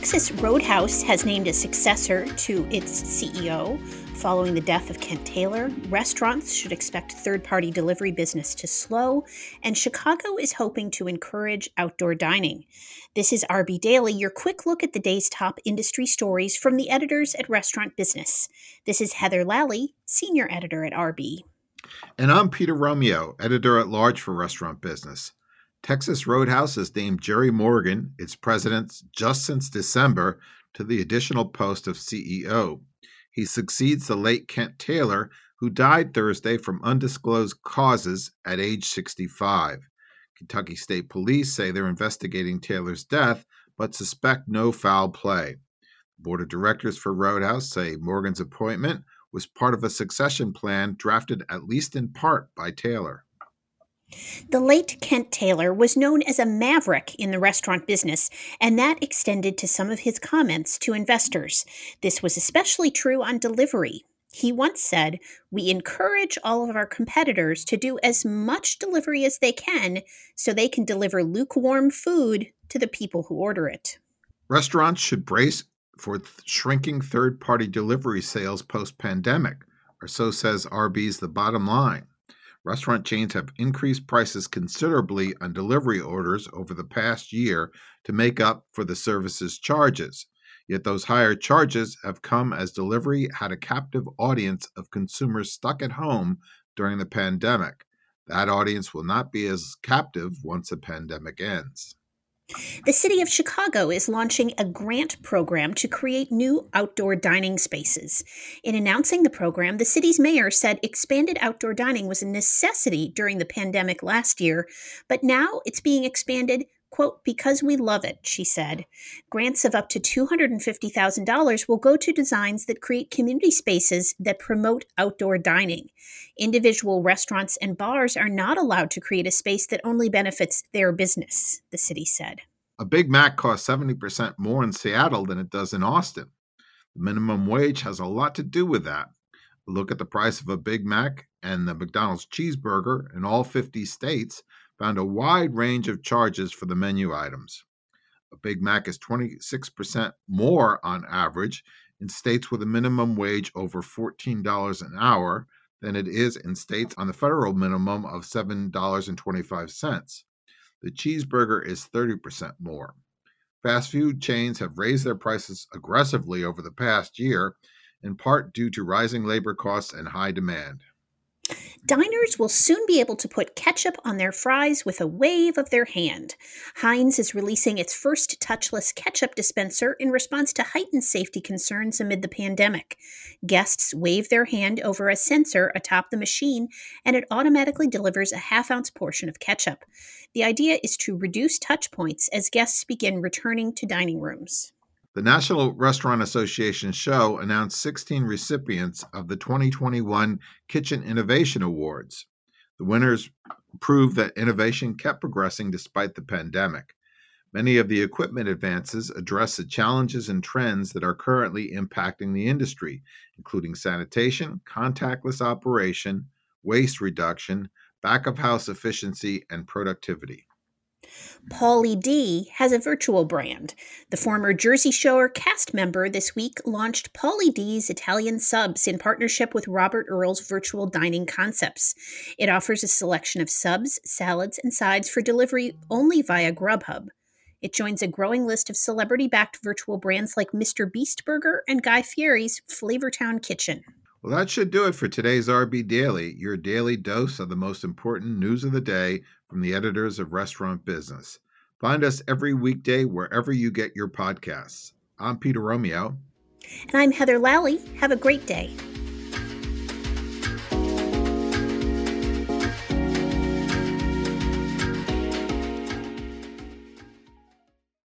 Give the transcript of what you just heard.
Texas Roadhouse has named a successor to its CEO. Following the death of Kent Taylor, restaurants should expect third party delivery business to slow, and Chicago is hoping to encourage outdoor dining. This is RB Daily, your quick look at the day's top industry stories from the editors at Restaurant Business. This is Heather Lalley, senior editor at RB. And I'm Peter Romeo, editor at large for Restaurant Business. Texas Roadhouse has named Jerry Morgan, its president, just since December, to the additional post of CEO. He succeeds the late Kent Taylor, who died Thursday from undisclosed causes at age 65. Kentucky State Police say they're investigating Taylor's death, but suspect no foul play. The board of directors for Roadhouse say Morgan's appointment was part of a succession plan drafted at least in part by Taylor. The late Kent Taylor was known as a maverick in the restaurant business, and that extended to some of his comments to investors. This was especially true on delivery. He once said, We encourage all of our competitors to do as much delivery as they can so they can deliver lukewarm food to the people who order it. Restaurants should brace for th- shrinking third party delivery sales post pandemic, or so says RB's The Bottom Line. Restaurant chains have increased prices considerably on delivery orders over the past year to make up for the service's charges. Yet those higher charges have come as delivery had a captive audience of consumers stuck at home during the pandemic. That audience will not be as captive once the pandemic ends. The City of Chicago is launching a grant program to create new outdoor dining spaces. In announcing the program, the city's mayor said expanded outdoor dining was a necessity during the pandemic last year, but now it's being expanded quote, because we love it, she said. Grants of up to $250,000 will go to designs that create community spaces that promote outdoor dining. Individual restaurants and bars are not allowed to create a space that only benefits their business, the city said. A Big Mac costs 70% more in Seattle than it does in Austin. The minimum wage has a lot to do with that. Look at the price of a Big Mac and the McDonald's cheeseburger in all 50 states found a wide range of charges for the menu items. A Big Mac is 26% more on average in states with a minimum wage over $14 an hour than it is in states on the federal minimum of $7.25. The cheeseburger is 30% more. Fast food chains have raised their prices aggressively over the past year, in part due to rising labor costs and high demand. Diners will soon be able to put ketchup on their fries with a wave of their hand. Heinz is releasing its first touchless ketchup dispenser in response to heightened safety concerns amid the pandemic. Guests wave their hand over a sensor atop the machine, and it automatically delivers a half ounce portion of ketchup. The idea is to reduce touch points as guests begin returning to dining rooms. The National Restaurant Association show announced 16 recipients of the 2021 Kitchen Innovation Awards. The winners proved that innovation kept progressing despite the pandemic. Many of the equipment advances address the challenges and trends that are currently impacting the industry, including sanitation, contactless operation, waste reduction, back of house efficiency, and productivity. Pauly D has a virtual brand. The former Jersey Shore cast member this week launched Pauly D's Italian Subs in partnership with Robert Earl's Virtual Dining Concepts. It offers a selection of subs, salads, and sides for delivery only via Grubhub. It joins a growing list of celebrity backed virtual brands like Mr. Beast Burger and Guy Fieri's Flavortown Kitchen. Well, that should do it for today's RB Daily, your daily dose of the most important news of the day from the editors of Restaurant Business. Find us every weekday wherever you get your podcasts. I'm Peter Romeo. And I'm Heather Lalley. Have a great day.